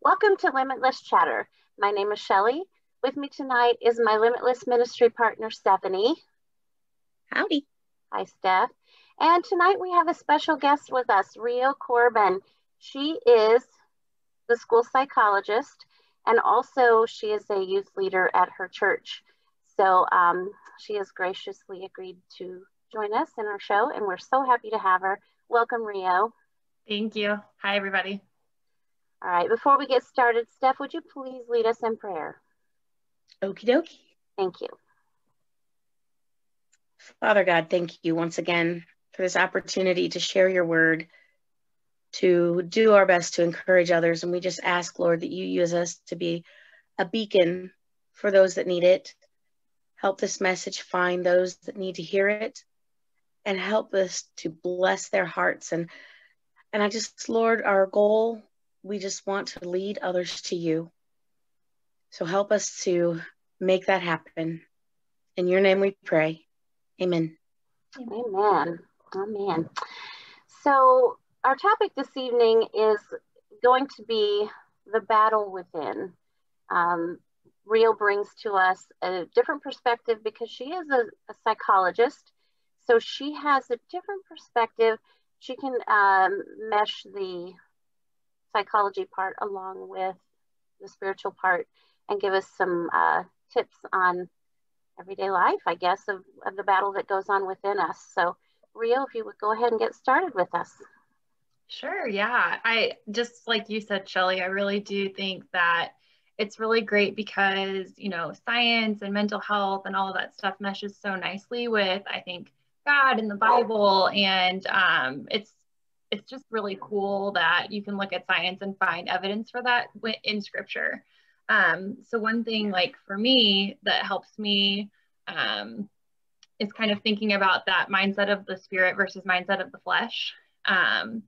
Welcome to Limitless Chatter. My name is Shelly. With me tonight is my Limitless Ministry partner, Stephanie. Howdy. Hi, Steph. And tonight we have a special guest with us, Rio Corbin. She is the school psychologist and also she is a youth leader at her church. So um, she has graciously agreed to join us in our show, and we're so happy to have her. Welcome, Rio. Thank you. Hi, everybody. All right, before we get started, Steph, would you please lead us in prayer? Okie dokie. Thank you. Father God, thank you once again for this opportunity to share your word, to do our best to encourage others. And we just ask, Lord, that you use us to be a beacon for those that need it. Help this message find those that need to hear it and help us to bless their hearts. And, and I just, Lord, our goal we just want to lead others to you. So help us to make that happen. In your name we pray. Amen. Amen. Amen. So, our topic this evening is going to be the battle within. Um, Rio brings to us a different perspective because she is a, a psychologist. So, she has a different perspective. She can um, mesh the psychology part along with the spiritual part and give us some uh, tips on everyday life, I guess, of, of the battle that goes on within us. So, Rio, if you would go ahead and get started with us. Sure. Yeah. I just like you said, Shelly, I really do think that it's really great because, you know, science and mental health and all that stuff meshes so nicely with, I think, God and the Bible. And um, it's it's just really cool that you can look at science and find evidence for that in scripture. Um, so one thing like for me that helps me um, is kind of thinking about that mindset of the spirit versus mindset of the flesh. Um,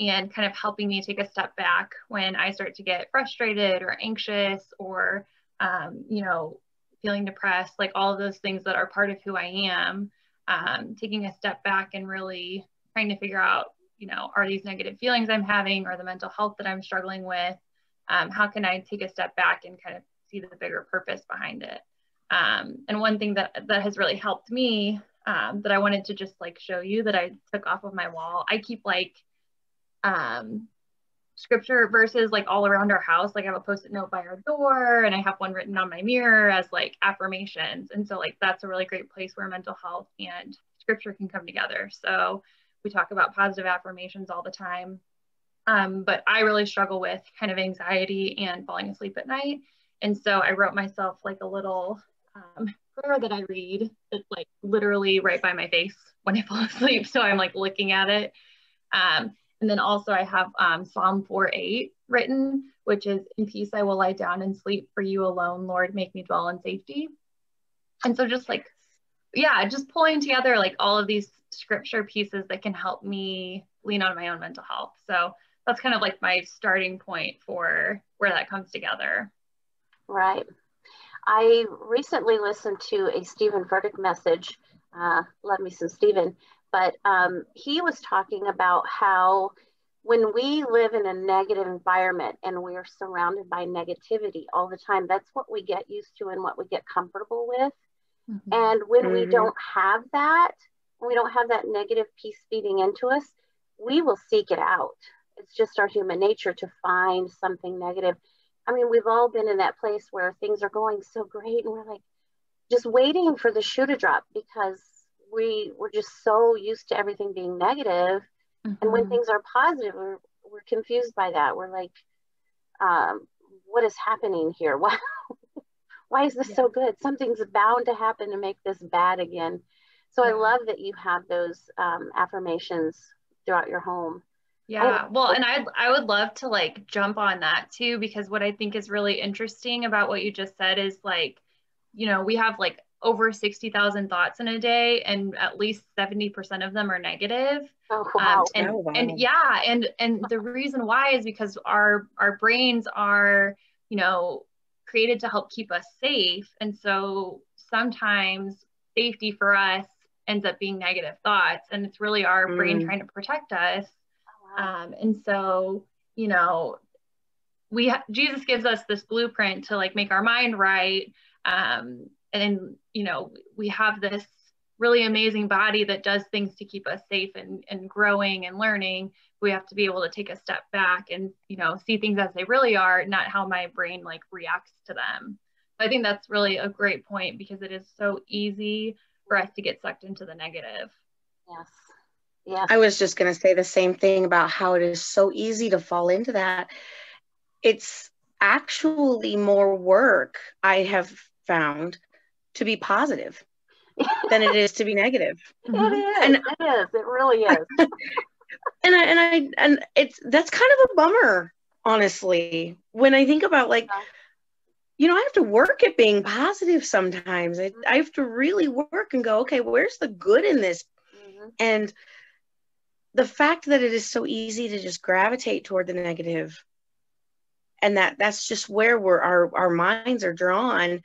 and kind of helping me take a step back when I start to get frustrated or anxious or, um, you know, feeling depressed, like all of those things that are part of who I am, um, taking a step back and really trying to figure out you know, are these negative feelings I'm having or the mental health that I'm struggling with? Um, how can I take a step back and kind of see the bigger purpose behind it? Um, and one thing that, that has really helped me um, that I wanted to just like show you that I took off of my wall, I keep like um, scripture verses like all around our house. Like I have a post-it note by our door and I have one written on my mirror as like affirmations. And so like that's a really great place where mental health and scripture can come together. So we talk about positive affirmations all the time. Um, but I really struggle with kind of anxiety and falling asleep at night. And so I wrote myself like a little um, prayer that I read that's like literally right by my face when I fall asleep. So I'm like looking at it. Um, and then also I have um, Psalm 4 8 written, which is, In peace I will lie down and sleep, for you alone, Lord, make me dwell in safety. And so just like, yeah, just pulling together like all of these scripture pieces that can help me lean on my own mental health. So that's kind of like my starting point for where that comes together. Right. I recently listened to a Stephen Furtick message. Uh, love me some Stephen, but um, he was talking about how when we live in a negative environment and we are surrounded by negativity all the time, that's what we get used to and what we get comfortable with. Mm-hmm. And when mm-hmm. we don't have that, we don't have that negative piece feeding into us, we will seek it out. It's just our human nature to find something negative. I mean, we've all been in that place where things are going so great and we're like just waiting for the shoe to drop because we we're just so used to everything being negative. Mm-hmm. And when mm-hmm. things are positive, we're, we're confused by that. We're like, um, what is happening here? Why, why is this yeah. so good? Something's bound to happen to make this bad again. So yeah. I love that you have those um, affirmations throughout your home. Yeah, well, and I I would love to like jump on that too because what I think is really interesting about what you just said is like, you know, we have like over 60,000 thoughts in a day and at least 70% of them are negative. Oh, um, wow. Um, and, oh, wow. and yeah, and and the reason why is because our our brains are, you know, created to help keep us safe. And so sometimes safety for us ends up being negative thoughts and it's really our mm. brain trying to protect us oh, wow. um, and so you know we ha- Jesus gives us this blueprint to like make our mind right. Um, and you know, we have this really amazing body that does things to keep us safe and, and growing and learning. We have to be able to take a step back and, you know, see things as they really are, not how my brain like reacts to them. I think that's really a great point because it is so easy for us to get sucked into the negative. Yes. Yes. I was just going to say the same thing about how it is so easy to fall into that. It's actually more work I have found to be positive than it is to be negative. It is. And, it is. It really is. and I and I and it's that's kind of a bummer, honestly, when I think about like you know, I have to work at being positive sometimes. I, I have to really work and go, okay, where's the good in this? Mm-hmm. And the fact that it is so easy to just gravitate toward the negative and that that's just where we're our, our minds are drawn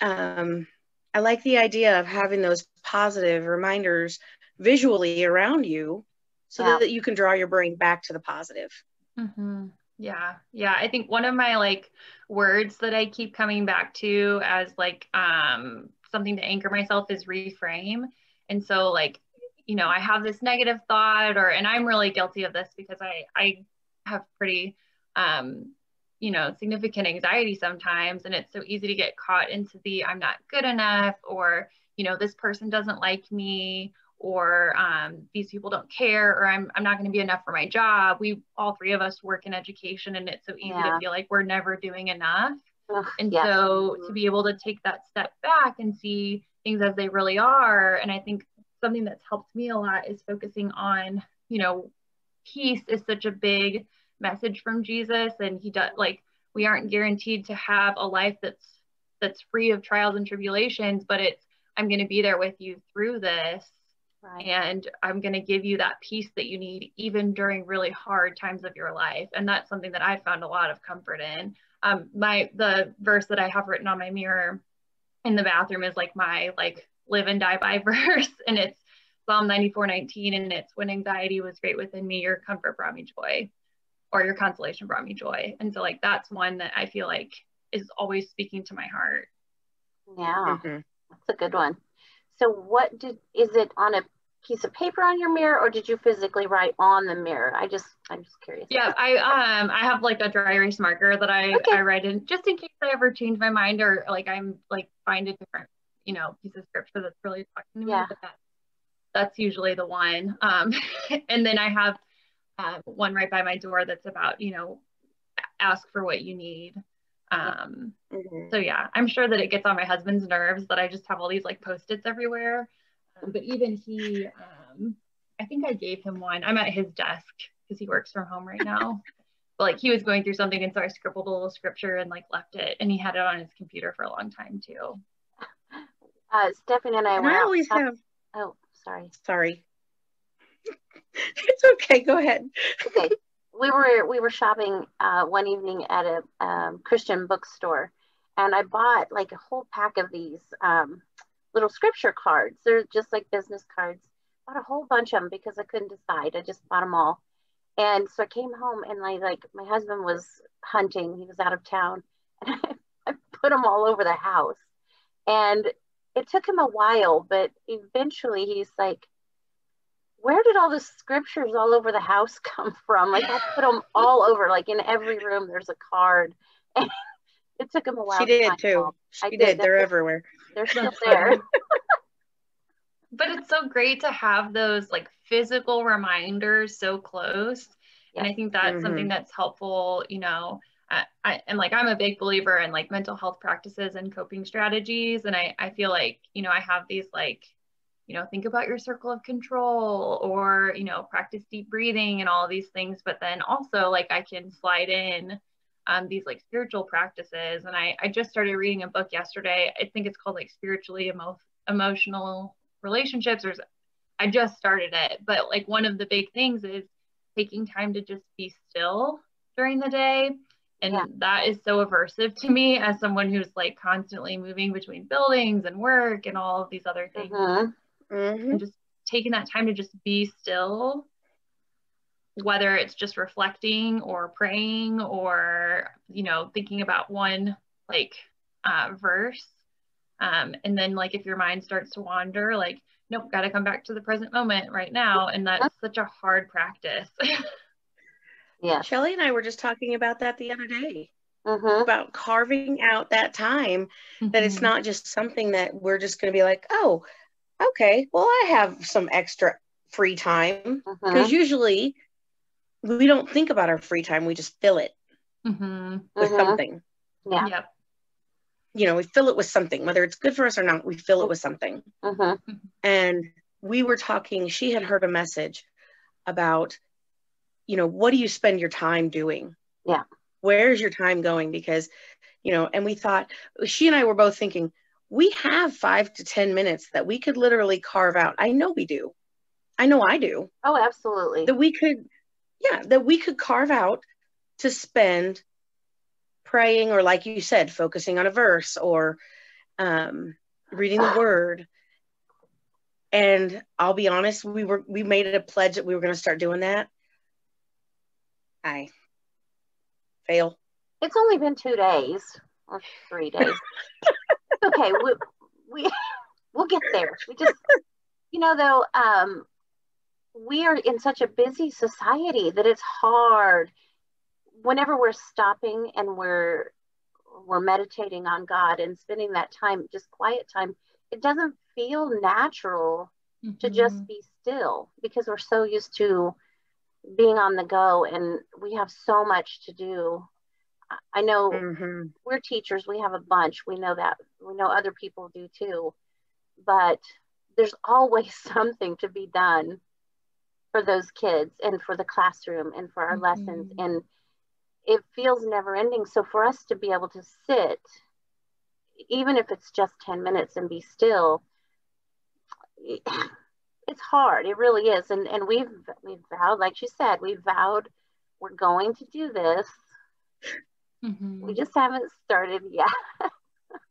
um, i like the idea of having those positive reminders visually around you so yeah. that you can draw your brain back to the positive mm-hmm. yeah yeah i think one of my like words that i keep coming back to as like um, something to anchor myself is reframe and so like you know, I have this negative thought or, and I'm really guilty of this because I, I have pretty, um, you know, significant anxiety sometimes. And it's so easy to get caught into the, I'm not good enough, or, you know, this person doesn't like me, or um, these people don't care, or I'm, I'm not going to be enough for my job. We, all three of us work in education and it's so easy yeah. to feel like we're never doing enough. Ugh, and yes. so to be able to take that step back and see things as they really are. And I think something that's helped me a lot is focusing on, you know, peace is such a big message from Jesus and he does like we aren't guaranteed to have a life that's that's free of trials and tribulations, but it's I'm going to be there with you through this. Right. And I'm going to give you that peace that you need even during really hard times of your life. And that's something that I found a lot of comfort in. Um, my the verse that I have written on my mirror in the bathroom is like my like live and die by verse. And it's Psalm 94 19. And it's when anxiety was great within me, your comfort brought me joy, or your consolation brought me joy. And so, like, that's one that I feel like is always speaking to my heart. Yeah, mm-hmm. that's a good one. So, what did is it on a piece of paper on your mirror or did you physically write on the mirror i just i'm just curious yeah i um i have like a dry erase marker that i okay. i write in just in case i ever change my mind or like i'm like find a different you know, piece of scripture that's really talking to me. Yeah. But that, that's usually the one. Um, and then I have uh, one right by my door that's about, you know, ask for what you need. Um, mm-hmm. So yeah, I'm sure that it gets on my husband's nerves that I just have all these like post-its everywhere. Um, but even he, um, I think I gave him one. I'm at his desk because he works from home right now. but like he was going through something and so I scribbled a little scripture and like left it and he had it on his computer for a long time too. Uh, Stephanie and I and I always have. Oh, sorry. Sorry. it's okay. Go ahead. okay. We were we were shopping uh, one evening at a um, Christian bookstore, and I bought like a whole pack of these um, little scripture cards. They're just like business cards. Bought a whole bunch of them because I couldn't decide. I just bought them all, and so I came home and I like my husband was hunting. He was out of town, and I, I put them all over the house. And it took him a while, but eventually he's like, where did all the scriptures all over the house come from? Like I put them all over, like in every room, there's a card. And it took him a while. She did too. She I did. did. They're everywhere. They're still there. but it's so great to have those like physical reminders so close. And I think that's mm-hmm. something that's helpful, you know, I, and like I'm a big believer in like mental health practices and coping strategies. And I, I feel like, you know, I have these like, you know, think about your circle of control or, you know, practice deep breathing and all these things. But then also like I can slide in um, these like spiritual practices. And I, I just started reading a book yesterday. I think it's called like spiritually emo- emotional relationships or I just started it. But like one of the big things is taking time to just be still during the day and yeah. that is so aversive to me as someone who's like constantly moving between buildings and work and all of these other things. Mm-hmm. Mm-hmm. And just taking that time to just be still whether it's just reflecting or praying or you know thinking about one like uh, verse um, and then like if your mind starts to wander like nope got to come back to the present moment right now and that's such a hard practice yeah shelly and i were just talking about that the other day mm-hmm. about carving out that time mm-hmm. that it's mm-hmm. not just something that we're just going to be like oh okay well i have some extra free time. Because mm-hmm. usually we don't think about our free time we just fill it mm-hmm. with mm-hmm. something. Yeah. Yep. You know we fill it with something whether it's good for us or not we fill it with something. Mm-hmm. and we were talking she had heard a message about you know what do you spend your time doing? Yeah. Where's your time going? Because you know and we thought she and i were both thinking we have five to ten minutes that we could literally carve out. I know we do. I know i do. Oh absolutely. That we could yeah that we could carve out to spend praying or like you said focusing on a verse or um, reading the word. And i'll be honest we were we made it a pledge that we were going to start doing that. I fail. It's only been two days or three days okay we, we we'll get there we just you know though um we are in such a busy society that it's hard whenever we're stopping and we're we're meditating on God and spending that time just quiet time it doesn't feel natural mm-hmm. to just be still because we're so used to being on the go and we have so much to do i know mm-hmm. we're teachers we have a bunch we know that we know other people do too but there's always something to be done for those kids and for the classroom and for our mm-hmm. lessons and it feels never ending so for us to be able to sit even if it's just 10 minutes and be still it's hard it really is and and we've we've vowed like you said we vowed we're going to do this mm-hmm. we just haven't started yet.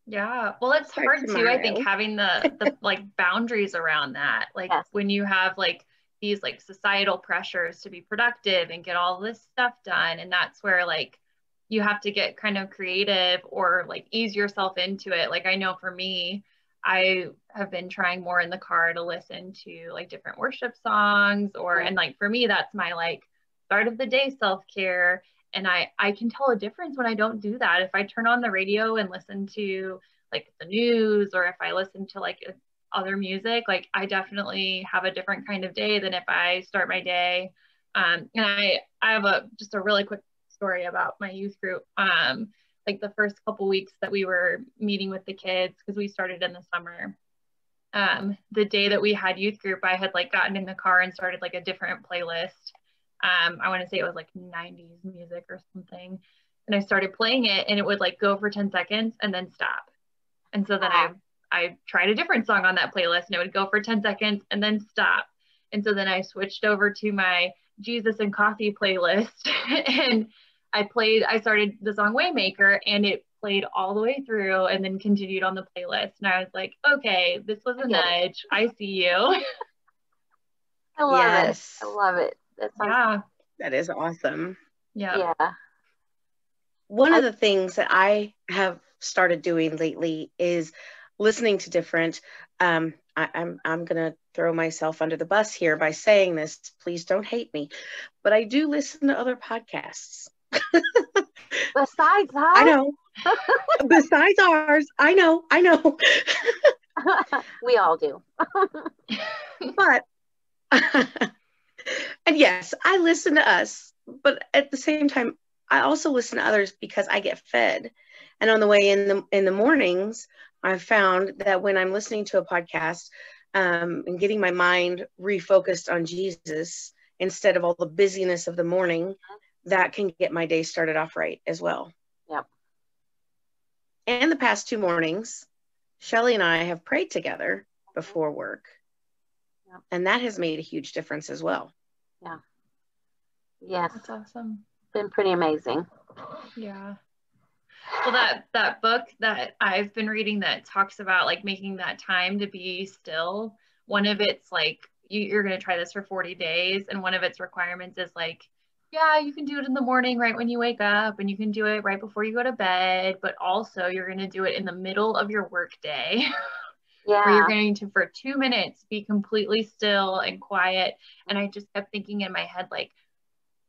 Yeah. Well it's hard too i think having the the like boundaries around that. Like yes. when you have like these like societal pressures to be productive and get all this stuff done and that's where like you have to get kind of creative or like ease yourself into it. Like i know for me i have been trying more in the car to listen to like different worship songs or and like for me that's my like start of the day self-care and i i can tell a difference when i don't do that if i turn on the radio and listen to like the news or if i listen to like other music, like I definitely have a different kind of day than if I start my day. Um, and I, I have a just a really quick story about my youth group. Um, like the first couple weeks that we were meeting with the kids because we started in the summer. Um, the day that we had youth group, I had like gotten in the car and started like a different playlist. Um, I want to say it was like 90s music or something. And I started playing it and it would like go for 10 seconds and then stop. And so then I I tried a different song on that playlist and it would go for 10 seconds and then stop. And so then I switched over to my Jesus and Coffee playlist and I played, I started the song Waymaker and it played all the way through and then continued on the playlist. And I was like, okay, this was a nudge. I see you. I love yes. it. I love it. That sounds- yeah. That is awesome. Yeah. Yeah. One I- of the things that I have started doing lately is listening to different um, I, I'm I'm gonna throw myself under the bus here by saying this. Please don't hate me, but I do listen to other podcasts. Besides, huh? I know. Besides ours, I know. I know. we all do. but and yes, I listen to us, but at the same time, I also listen to others because I get fed. And on the way in the in the mornings, I've found that when I'm listening to a podcast um, and getting my mind refocused on Jesus instead of all the busyness of the morning, that can get my day started off right as well. Yep. And the past two mornings, Shelly and I have prayed together before work. Yep. And that has made a huge difference as well. Yeah. Yes. That's awesome. It's been pretty amazing. Yeah well that that book that i've been reading that talks about like making that time to be still one of its like you, are going to try this for 40 days and one of its requirements is like yeah you can do it in the morning right when you wake up and you can do it right before you go to bed but also you're going to do it in the middle of your work day yeah. where you're going to for two minutes be completely still and quiet and i just kept thinking in my head like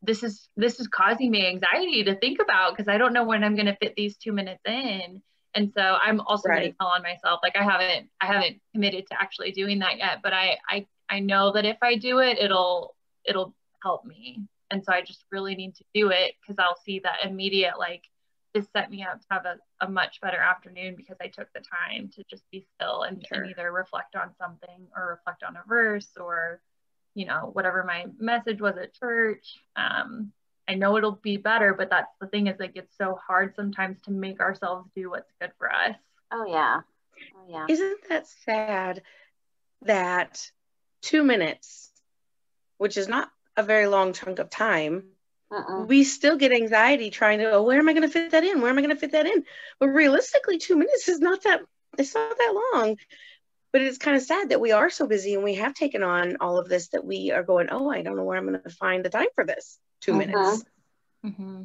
this is this is causing me anxiety to think about because i don't know when i'm going to fit these two minutes in and so i'm also right. going to tell on myself like i haven't i haven't committed to actually doing that yet but i i i know that if i do it it'll it'll help me and so i just really need to do it because i'll see that immediate like this set me up to have a, a much better afternoon because i took the time to just be still and, sure. and either reflect on something or reflect on a verse or you know whatever my message was at church um, I know it'll be better, but that's the thing is like it's so hard sometimes to make ourselves do what's good for us. Oh yeah. Oh yeah. Isn't that sad that two minutes, which is not a very long chunk of time, uh-uh. we still get anxiety trying to, oh, where am I going to fit that in? Where am I going to fit that in? But realistically, two minutes is not that, it's not that long. But it's kind of sad that we are so busy and we have taken on all of this that we are going, oh, I don't know where I'm going to find the time for this. 2 uh-huh. minutes. Mm-hmm.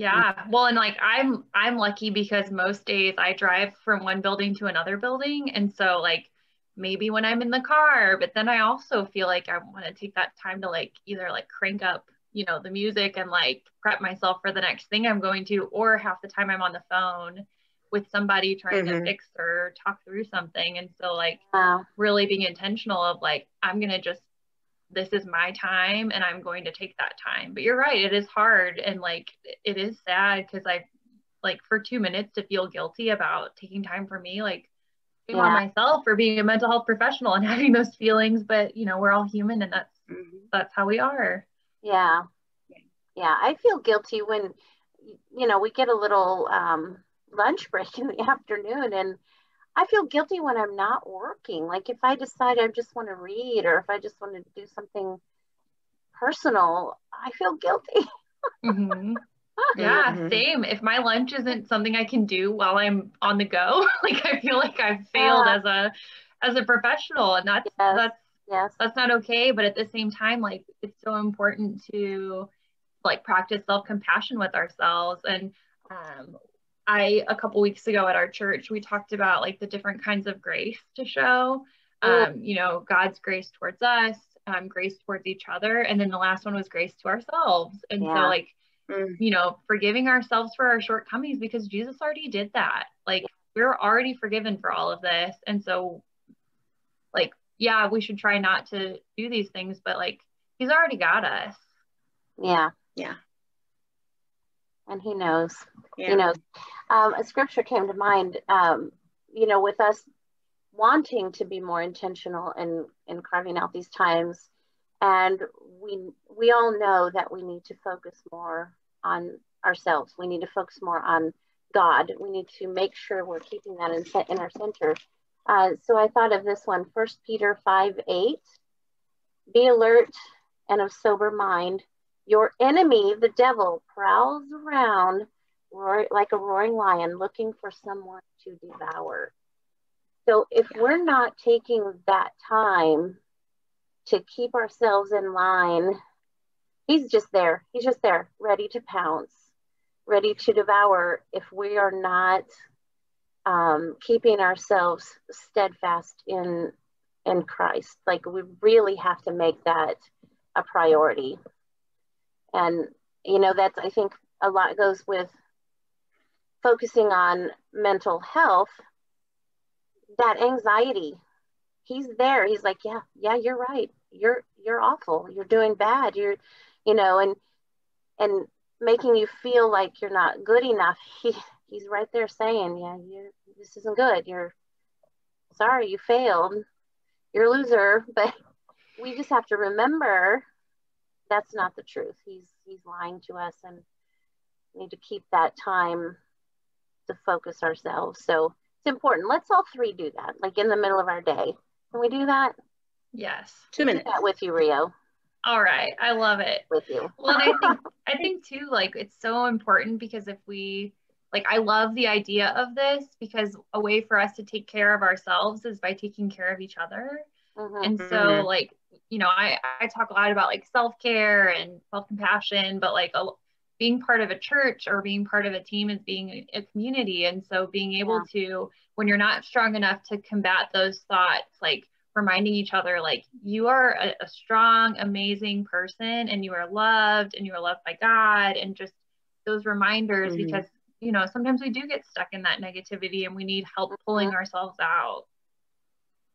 Yeah. Well, and like I'm I'm lucky because most days I drive from one building to another building. And so like maybe when I'm in the car, but then I also feel like I want to take that time to like either like crank up, you know, the music and like prep myself for the next thing I'm going to, or half the time I'm on the phone with somebody trying mm-hmm. to fix or talk through something. And so like wow. really being intentional of like, I'm gonna just this is my time and I'm going to take that time. But you're right, it is hard and like it is sad because I like for two minutes to feel guilty about taking time for me, like yeah. on myself for being a mental health professional and having those feelings. But you know, we're all human and that's mm-hmm. that's how we are. Yeah. Yeah. I feel guilty when you know we get a little um lunch break in the afternoon and I feel guilty when I'm not working. Like if I decide I just want to read or if I just want to do something personal, I feel guilty. mm-hmm. Yeah, mm-hmm. same. If my lunch isn't something I can do while I'm on the go, like I feel like I've failed yeah. as a as a professional and that's yes. that's yes. that's not okay. But at the same time, like it's so important to like practice self-compassion with ourselves and um, I a couple weeks ago at our church we talked about like the different kinds of grace to show. Um, you know, God's grace towards us, um, grace towards each other, and then the last one was grace to ourselves. And yeah. so like mm. you know, forgiving ourselves for our shortcomings because Jesus already did that. Like we're already forgiven for all of this. And so like yeah, we should try not to do these things, but like he's already got us. Yeah. Yeah and he knows. Yeah. He knows. Um, a scripture came to mind. Um, you know, with us wanting to be more intentional in in carving out these times, and we we all know that we need to focus more on ourselves. We need to focus more on God. We need to make sure we're keeping that in, in our center. Uh, so I thought of this one, First Peter 5 8. Be alert and of sober mind. Your enemy, the devil, prowls around roar, like a roaring lion looking for someone to devour. So if we're not taking that time to keep ourselves in line, he's just there. He's just there, ready to pounce, ready to devour if we are not um, keeping ourselves steadfast in in Christ. Like we really have to make that a priority. And, you know, that's, I think a lot goes with focusing on mental health, that anxiety. He's there. He's like, yeah, yeah, you're right. You're, you're awful. You're doing bad. You're, you know, and, and making you feel like you're not good enough. He, he's right there saying, yeah, you're, this isn't good. You're sorry, you failed. You're a loser. But we just have to remember that's not the truth. He's he's lying to us, and we need to keep that time to focus ourselves. So it's important. Let's all three do that, like in the middle of our day. Can we do that? Yes. Two minutes. that with you, Rio. All right, I love it. With you. well, I think I think too, like it's so important because if we like I love the idea of this because a way for us to take care of ourselves is by taking care of each other. Mm-hmm. And so mm-hmm. like, you know, I, I talk a lot about like self-care and self-compassion, but like a, being part of a church or being part of a team is being a community. And so being able yeah. to, when you're not strong enough to combat those thoughts, like reminding each other, like you are a, a strong, amazing person and you are loved and you are loved by God and just those reminders mm-hmm. because you know sometimes we do get stuck in that negativity and we need help pulling mm-hmm. ourselves out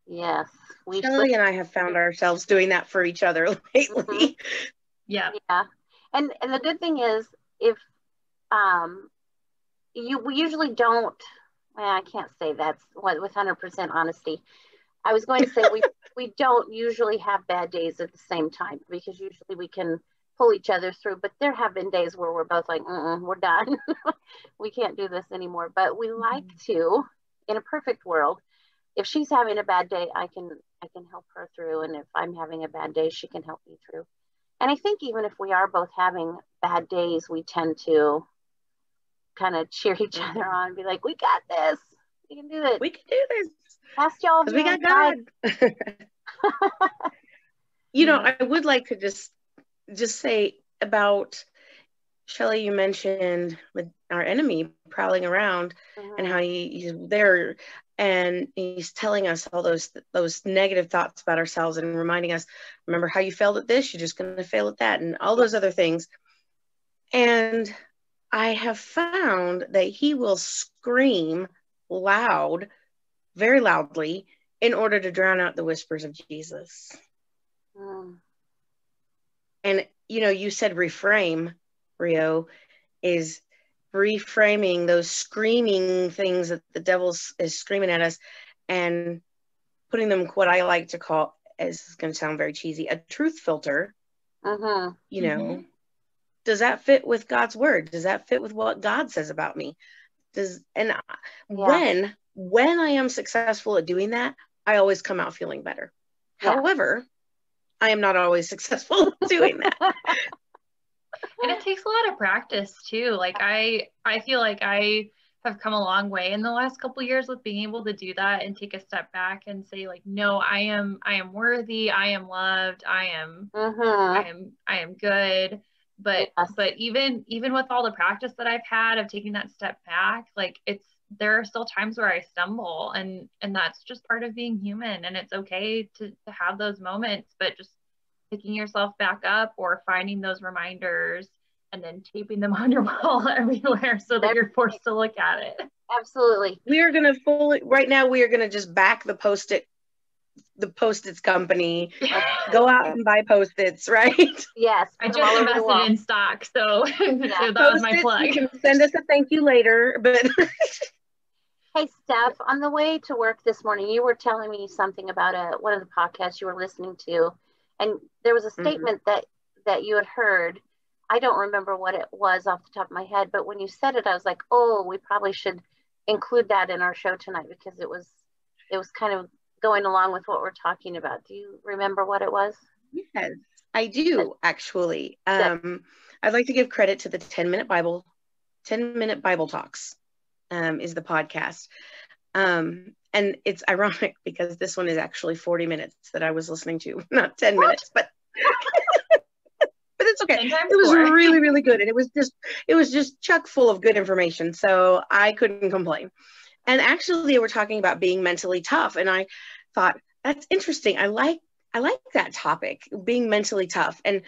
yes we Shelley and I have found ourselves doing that for each other lately mm-hmm. yeah yeah and and the good thing is if um you we usually don't well, I can't say that's what with 100% honesty I was going to say we we don't usually have bad days at the same time because usually we can pull each other through. But there have been days where we're both like, we're done. we can't do this anymore. But we like mm-hmm. to, in a perfect world, if she's having a bad day, I can I can help her through, and if I'm having a bad day, she can help me through. And I think even if we are both having bad days, we tend to kind of cheer each other mm-hmm. on and be like, "We got this. We can do this. We can do this. Ask y'all. We got God." you know, I would like to just just say about Shelley, you mentioned with our enemy prowling around mm-hmm. and how he, he's there and he's telling us all those those negative thoughts about ourselves and reminding us, remember how you failed at this, you're just going to fail at that, and all those other things. And I have found that he will scream loud, very loudly, in order to drown out the whispers of Jesus. Mm and you know you said reframe rio is reframing those screaming things that the devil is screaming at us and putting them what i like to call is going to sound very cheesy a truth filter uh-huh. you know mm-hmm. does that fit with god's word does that fit with what god says about me does and yeah. when when i am successful at doing that i always come out feeling better yeah. however I am not always successful doing that. and it takes a lot of practice too. Like I I feel like I have come a long way in the last couple years with being able to do that and take a step back and say like no i am i am worthy i am loved i am mm-hmm. i am i am good but yes. but even even with all the practice that i've had of taking that step back like it's there are still times where I stumble and and that's just part of being human and it's okay to, to have those moments but just picking yourself back up or finding those reminders and then taping them on your wall everywhere so that you're forced to look at it. Absolutely. We are going to fully right now we are going to just back the post-it the post-its company go out and buy post-its right yes i just invested in stock so, yeah. so that was my plug send us a thank you later but Hey, Steph, on the way to work this morning, you were telling me something about a, one of the podcasts you were listening to, and there was a mm-hmm. statement mm-hmm. that that you had heard. I don't remember what it was off the top of my head, but when you said it, I was like, oh, we probably should include that in our show tonight because it was it was kind of going along with what we're talking about. Do you remember what it was? Yes, I do actually. Um, I'd like to give credit to the 10 minute Bible, 10 minute Bible talks um, is the podcast. Um, and it's ironic because this one is actually 40 minutes that I was listening to, not 10 what? minutes, but but it's okay. It was really, really good. And it was just it was just chuck full of good information. So I couldn't complain. And actually they were talking about being mentally tough. And I thought, that's interesting. I like I like that topic, being mentally tough. And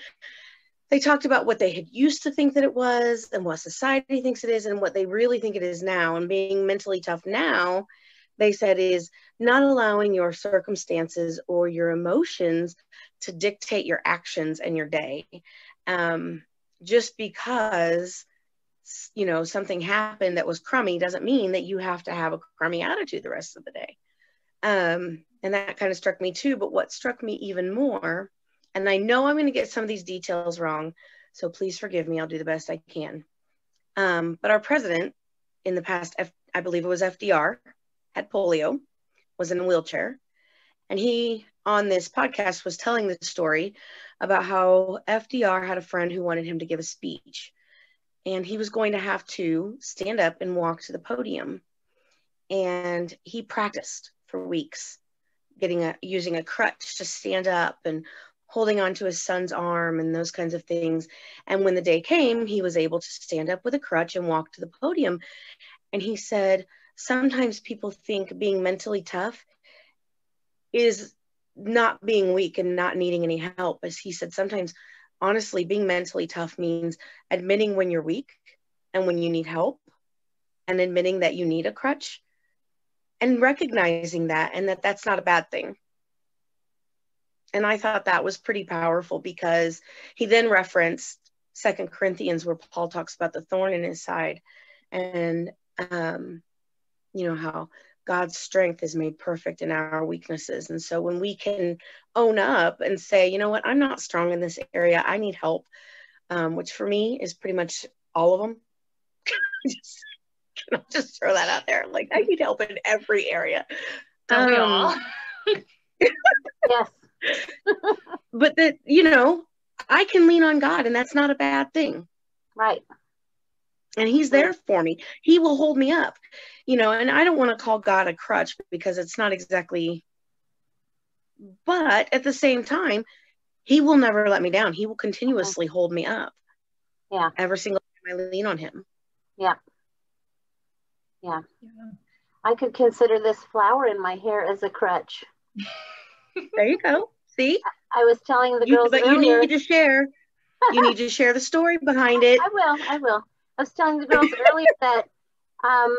they talked about what they had used to think that it was and what society thinks it is and what they really think it is now and being mentally tough now they said is not allowing your circumstances or your emotions to dictate your actions and your day um, just because you know something happened that was crummy doesn't mean that you have to have a crummy attitude the rest of the day um, and that kind of struck me too but what struck me even more and I know I'm going to get some of these details wrong, so please forgive me. I'll do the best I can. Um, but our president in the past, F- I believe it was FDR, had polio, was in a wheelchair. And he, on this podcast, was telling the story about how FDR had a friend who wanted him to give a speech. And he was going to have to stand up and walk to the podium. And he practiced for weeks getting a using a crutch to stand up and holding onto his son's arm and those kinds of things. And when the day came, he was able to stand up with a crutch and walk to the podium. And he said, sometimes people think being mentally tough is not being weak and not needing any help. As he said, sometimes honestly, being mentally tough means admitting when you're weak and when you need help and admitting that you need a crutch and recognizing that and that that's not a bad thing. And I thought that was pretty powerful because he then referenced Second Corinthians where Paul talks about the thorn in his side and um, you know how God's strength is made perfect in our weaknesses. And so when we can own up and say, you know what, I'm not strong in this area, I need help, um, which for me is pretty much all of them. just, can I just throw that out there? Like, I need help in every area. Don't um, we all? yes. but that, you know, I can lean on God, and that's not a bad thing. Right and he's there for me. He will hold me up you know and i don't want to call god a crutch because it's not exactly but at the same time he will never let me down. He will continuously mm-hmm. hold me up. Yeah. Every single time i lean on him. Yeah. Yeah, yeah. i could consider this flower in my hair as a crutch. There you go. See? I was telling the girls but earlier, you need to share. You need to share the story behind it. I will i will I was telling the girls earlier that um,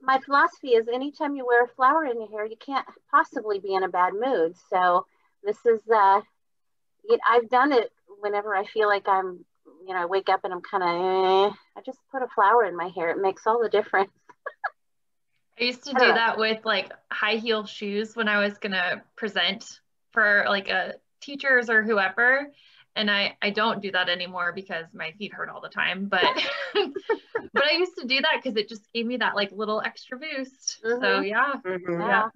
my philosophy is anytime you wear a flower in your hair, you can't possibly be in a bad mood. So this is, uh, it, I've done it whenever I feel like I'm, you know, I wake up and I'm kind of, eh, I just put a flower in my hair. It makes all the difference. I used to do that with like high heel shoes when I was going to present for like a teachers or whoever and I I don't do that anymore because my feet hurt all the time. But but I used to do that because it just gave me that like little extra boost. Mm-hmm. So yeah, mm-hmm. yeah,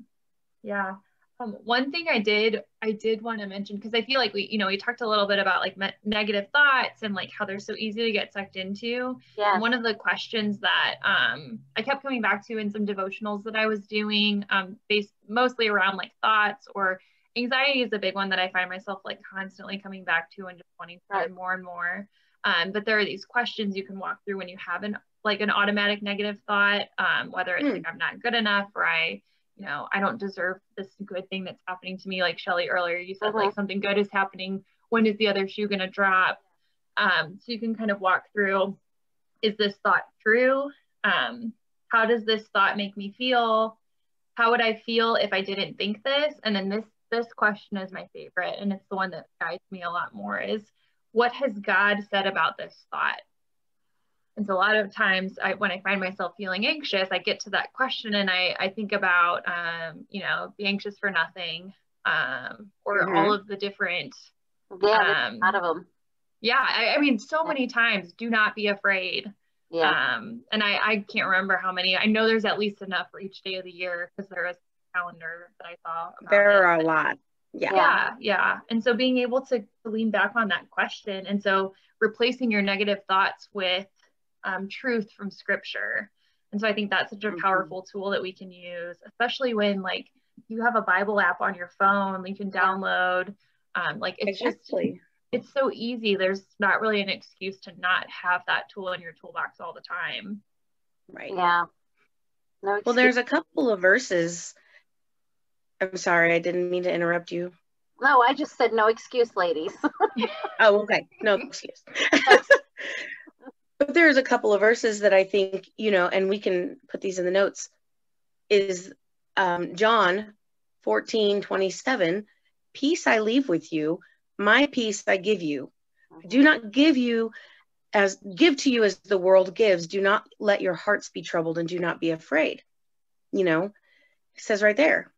yeah. Um, one thing I did I did want to mention because I feel like we you know we talked a little bit about like me- negative thoughts and like how they're so easy to get sucked into. Yeah. One of the questions that um, I kept coming back to in some devotionals that I was doing, um, based mostly around like thoughts or anxiety is a big one that I find myself like constantly coming back to and just wanting to learn more and more. Um, but there are these questions you can walk through when you have an like an automatic negative thought, um, whether it's mm. like I'm not good enough or I, you know, I don't deserve this good thing that's happening to me. Like Shelly earlier, you said uh-huh. like something good is happening. When is the other shoe gonna drop? Um, so you can kind of walk through, is this thought true? Um, how does this thought make me feel? How would I feel if I didn't think this? And then this this question is my favorite, and it's the one that guides me a lot more is what has God said about this thought? And so a lot of times I, when I find myself feeling anxious, I get to that question and I, I think about, um, you know, be anxious for nothing um, or mm-hmm. all of the different. Yeah, um, out of them. Yeah, I, I, mean, so many times, do not be afraid. Yeah. Um, and I, I can't remember how many. I know there's at least enough for each day of the year because there is calendar that I saw. There are a lot. Yeah. yeah. Yeah. And so being able to lean back on that question. And so replacing your negative thoughts with um, truth from scripture. And so I think that's such a mm-hmm. powerful mm-hmm. tool that we can use, especially when like you have a Bible app on your phone, you can download. Um, like it's exactly. just it's so easy. There's not really an excuse to not have that tool in your toolbox all the time. Right. Yeah. No well, there's a couple of verses I'm sorry, I didn't mean to interrupt you. No, I just said no excuse, ladies. oh, okay. No excuse. but there's a couple of verses that I think, you know, and we can put these in the notes, is um, John 14, 27. Peace I leave with you, my peace I give you. Do not give you as give to you as the world gives. Do not let your hearts be troubled and do not be afraid. You know, it says right there,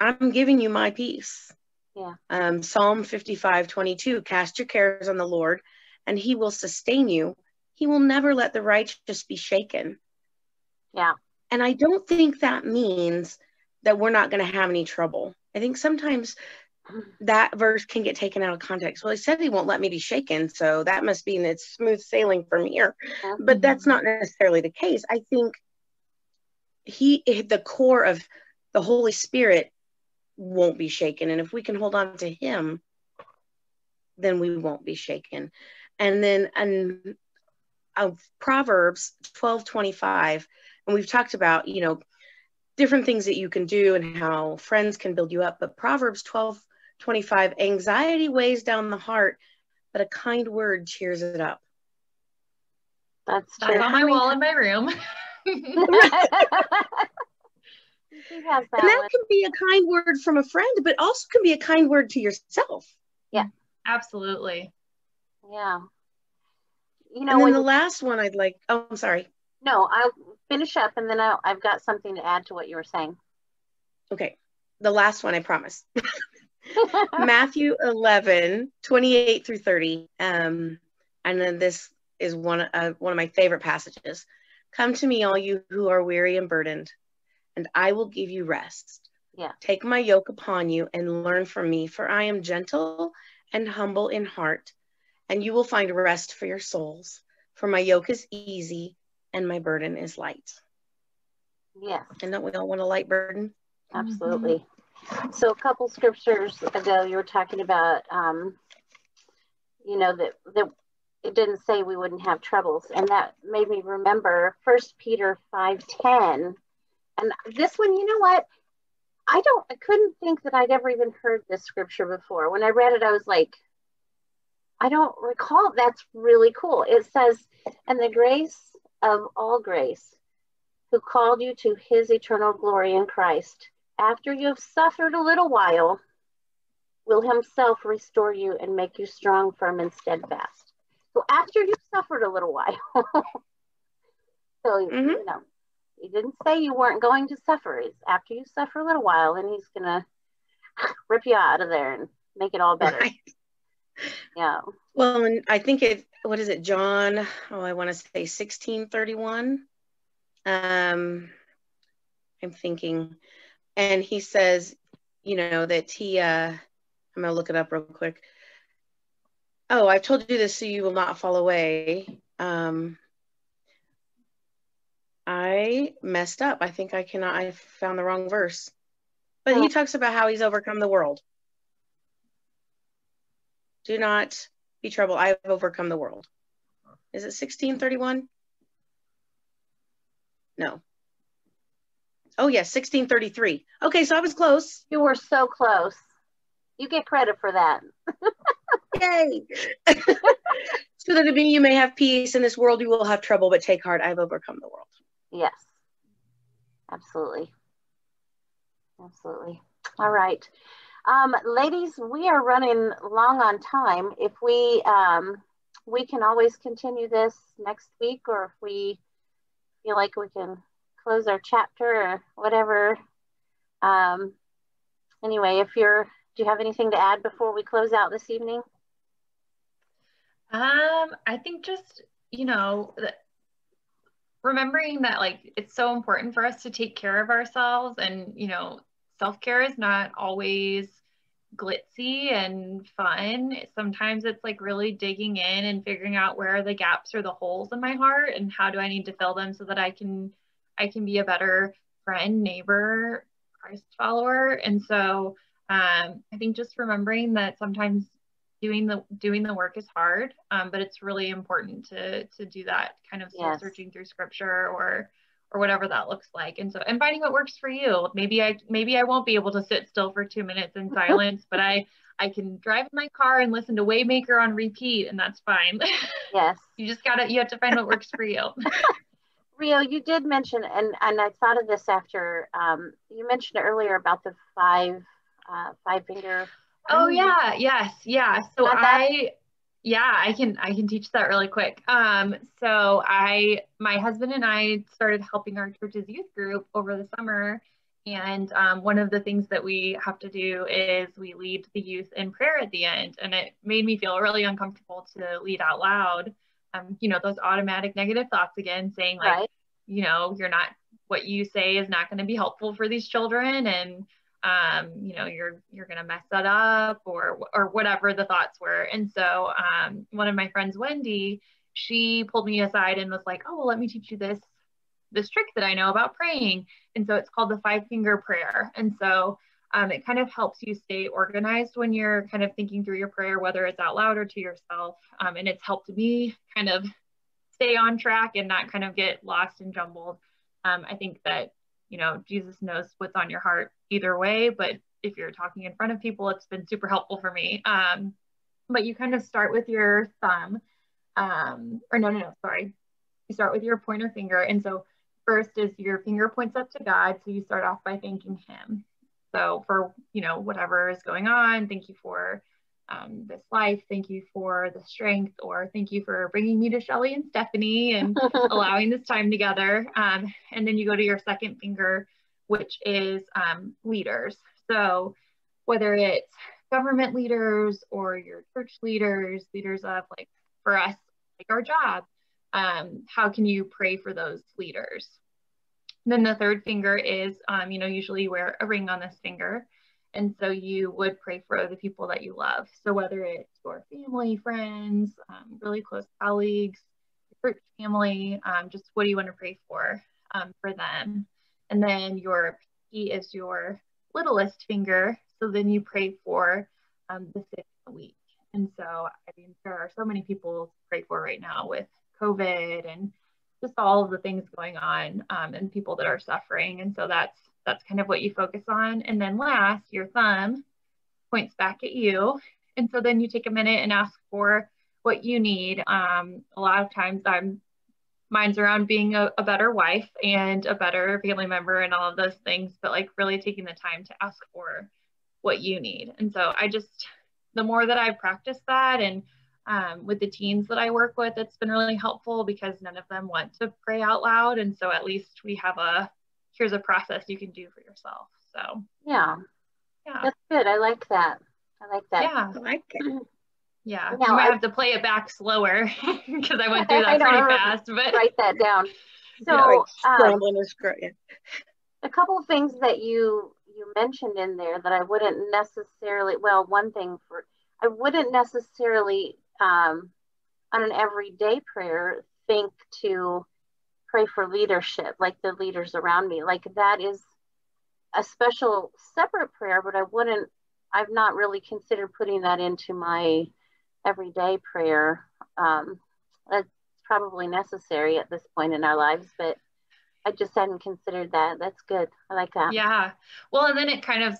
I'm giving you my peace. Yeah. Um, Psalm 55, 22, cast your cares on the Lord and he will sustain you. He will never let the righteous be shaken. Yeah. And I don't think that means that we're not going to have any trouble. I think sometimes that verse can get taken out of context. Well, he said he won't let me be shaken, so that must mean it's smooth sailing from here. Mm-hmm. But that's not necessarily the case. I think he, the core of the Holy Spirit won't be shaken. And if we can hold on to him, then we won't be shaken. And then and of Proverbs 12 25, and we've talked about, you know, different things that you can do and how friends can build you up. But Proverbs 12 25, anxiety weighs down the heart, but a kind word cheers it up. That's true. That's on my wall in my room. and that can be a kind word from a friend, but also can be a kind word to yourself. Yeah, absolutely. Yeah. You know, and then the last one I'd like, oh, I'm sorry. No, I'll finish up and then I'll, I've got something to add to what you were saying. Okay. The last one, I promise. Matthew 11, 28 through 30. Um, and then this is one, uh, one of my favorite passages. Come to me, all you who are weary and burdened, and I will give you rest. Yeah. Take my yoke upon you and learn from me, for I am gentle and humble in heart, and you will find rest for your souls. For my yoke is easy and my burden is light. Yes. And don't we all want a light burden? Absolutely. Mm-hmm. So a couple scriptures ago, you were talking about, um, you know, that, that it didn't say we wouldn't have troubles. And that made me remember First Peter 5.10. And this one, you know what? I don't, I couldn't think that I'd ever even heard this scripture before. When I read it, I was like, I don't recall. That's really cool. It says, and the grace of all grace, who called you to his eternal glory in Christ, after you have suffered a little while, will himself restore you and make you strong, firm, and steadfast. So after you've suffered a little while, so mm-hmm. you know, he didn't say you weren't going to suffer. It's after you suffer a little while, and he's gonna rip you out of there and make it all better. Right. Yeah. Well, and I think it. What is it, John? Oh, I want to say sixteen thirty-one. Um, I'm thinking, and he says, you know, that he. Uh, I'm gonna look it up real quick. Oh, I've told you this so you will not fall away. Um, I messed up. I think I cannot, I found the wrong verse. But he oh. talks about how he's overcome the world. Do not be troubled. I have overcome the world. Is it 1631? No. Oh, yes, 1633. Okay, so I was close. You were so close. You get credit for that. Yay. so that in me you may have peace. In this world you will have trouble, but take heart. I've overcome the world. Yes, absolutely. Absolutely. All right. Um, ladies, we are running long on time. If we, um, we can always continue this next week, or if we feel like we can close our chapter or whatever. Um, anyway, if you're, do you have anything to add before we close out this evening? Um, I think just, you know, remembering that like it's so important for us to take care of ourselves and you know self-care is not always glitzy and fun. Sometimes it's like really digging in and figuring out where are the gaps or the holes in my heart and how do i need to fill them so that i can i can be a better friend neighbor christ follower. And so um, i think just remembering that sometimes doing the doing the work is hard um, but it's really important to to do that kind of yes. searching through scripture or or whatever that looks like. And so and finding what works for you. Maybe i maybe i won't be able to sit still for two minutes in silence but i i can drive in my car and listen to waymaker on repeat and that's fine. Yes. You just gotta you have to find what works for you. Rio you did mention and and i thought of this after um, you mentioned earlier about the five uh, five finger Oh yeah, yes, yeah. So I yeah, I can I can teach that really quick. Um, so I my husband and I started helping our church's youth group over the summer. And um, one of the things that we have to do is we lead the youth in prayer at the end. And it made me feel really uncomfortable to lead out loud. Um, you know, those automatic negative thoughts again, saying like, right. you know, you're not what you say is not going to be helpful for these children. And um, you know, you're you're gonna mess that up or or whatever the thoughts were. And so um, one of my friends, Wendy, she pulled me aside and was like, "Oh, well, let me teach you this this trick that I know about praying." And so it's called the five finger prayer. And so Um, it kind of helps you stay organized when you're kind of thinking through your prayer, whether it's out loud or to yourself. Um, and it's helped me kind of stay on track and not kind of get lost and jumbled. Um, I think that, you know, Jesus knows what's on your heart either way, but if you're talking in front of people, it's been super helpful for me. Um, but you kind of start with your thumb, um, or no, no, no, sorry. You start with your pointer finger. And so first is your finger points up to God. So you start off by thanking him. So for, you know, whatever is going on, thank you for um, this life. Thank you for the strength, or thank you for bringing me to Shelly and Stephanie and allowing this time together. Um, and then you go to your second finger, which is um, leaders. So whether it's government leaders or your church leaders, leaders of like for us, like our job, um, how can you pray for those leaders? And then the third finger is, um, you know, usually wear a ring on this finger. And so you would pray for the people that you love. So whether it's your family, friends, um, really close colleagues, church family, um, just what do you want to pray for um, for them? And then your P is your littlest finger. So then you pray for um, the sick week. And so, I mean, there are so many people to pray for right now with COVID and just all of the things going on um, and people that are suffering. And so that's that's kind of what you focus on. And then last, your thumb points back at you. And so then you take a minute and ask for what you need. Um, a lot of times I'm mine's around being a, a, better wife and a better family member and all of those things, but like really taking the time to ask for what you need. And so I just, the more that I practice that and um, with the teens that I work with, it's been really helpful because none of them want to pray out loud. And so at least we have a, here's a process you can do for yourself. So, yeah. Yeah. That's good. I like that. I like that. Yeah. I like it. Yeah, now, you might I, have to play it back slower because I went through that pretty fast. But write that down. So yeah, um, a couple of things that you you mentioned in there that I wouldn't necessarily. Well, one thing for I wouldn't necessarily um, on an everyday prayer think to pray for leadership, like the leaders around me. Like that is a special separate prayer, but I wouldn't. I've not really considered putting that into my everyday prayer. Um, that's probably necessary at this point in our lives, but I just hadn't considered that. That's good. I like that. Yeah. Well, and then it kind of,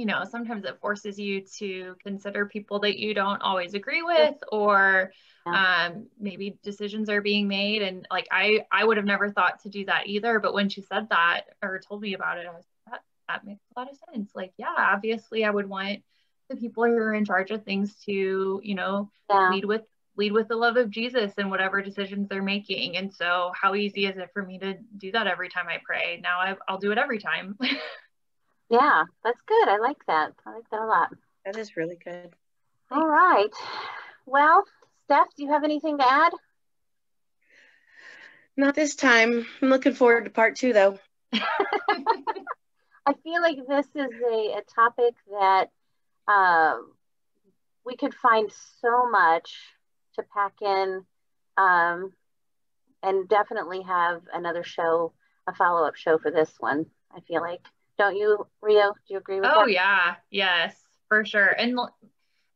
you know, sometimes it forces you to consider people that you don't always agree with, or um, maybe decisions are being made. And like I, I would have never thought to do that either. But when she said that or told me about it, I was that that makes a lot of sense. Like, yeah, obviously I would want the people who are in charge of things to, you know, yeah. lead with lead with the love of Jesus in whatever decisions they're making. And so, how easy is it for me to do that every time I pray? Now I, will do it every time. yeah, that's good. I like that. I like that a lot. That is really good. All right. Well, Steph, do you have anything to add? Not this time. I'm looking forward to part two, though. I feel like this is a, a topic that um, we could find so much to pack in um, and definitely have another show, a follow up show for this one. I feel like. Don't you, Rio? Do you agree with oh, that? Oh, yeah. Yes, for sure. And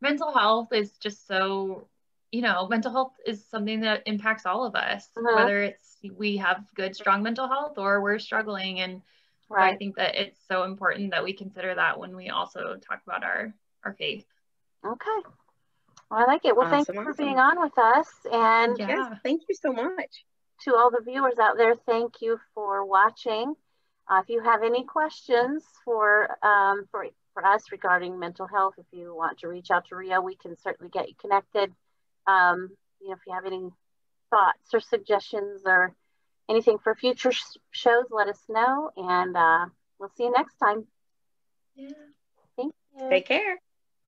mental health is just so, you know, mental health is something that impacts all of us, uh-huh. whether it's we have good, strong mental health or we're struggling. And right. I think that it's so important that we consider that when we also talk about our our faith. Okay. Well, I like it. Well, awesome, thank you for being on with us. And yeah. yes, thank you so much. To all the viewers out there, thank you for watching. Uh, if you have any questions for, um, for, for us regarding mental health, if you want to reach out to Rio, we can certainly get you connected. Um, you know, if you have any thoughts or suggestions or anything for future sh shows, let us know. And uh, we'll see you next time. Yeah. Thank you. Take care.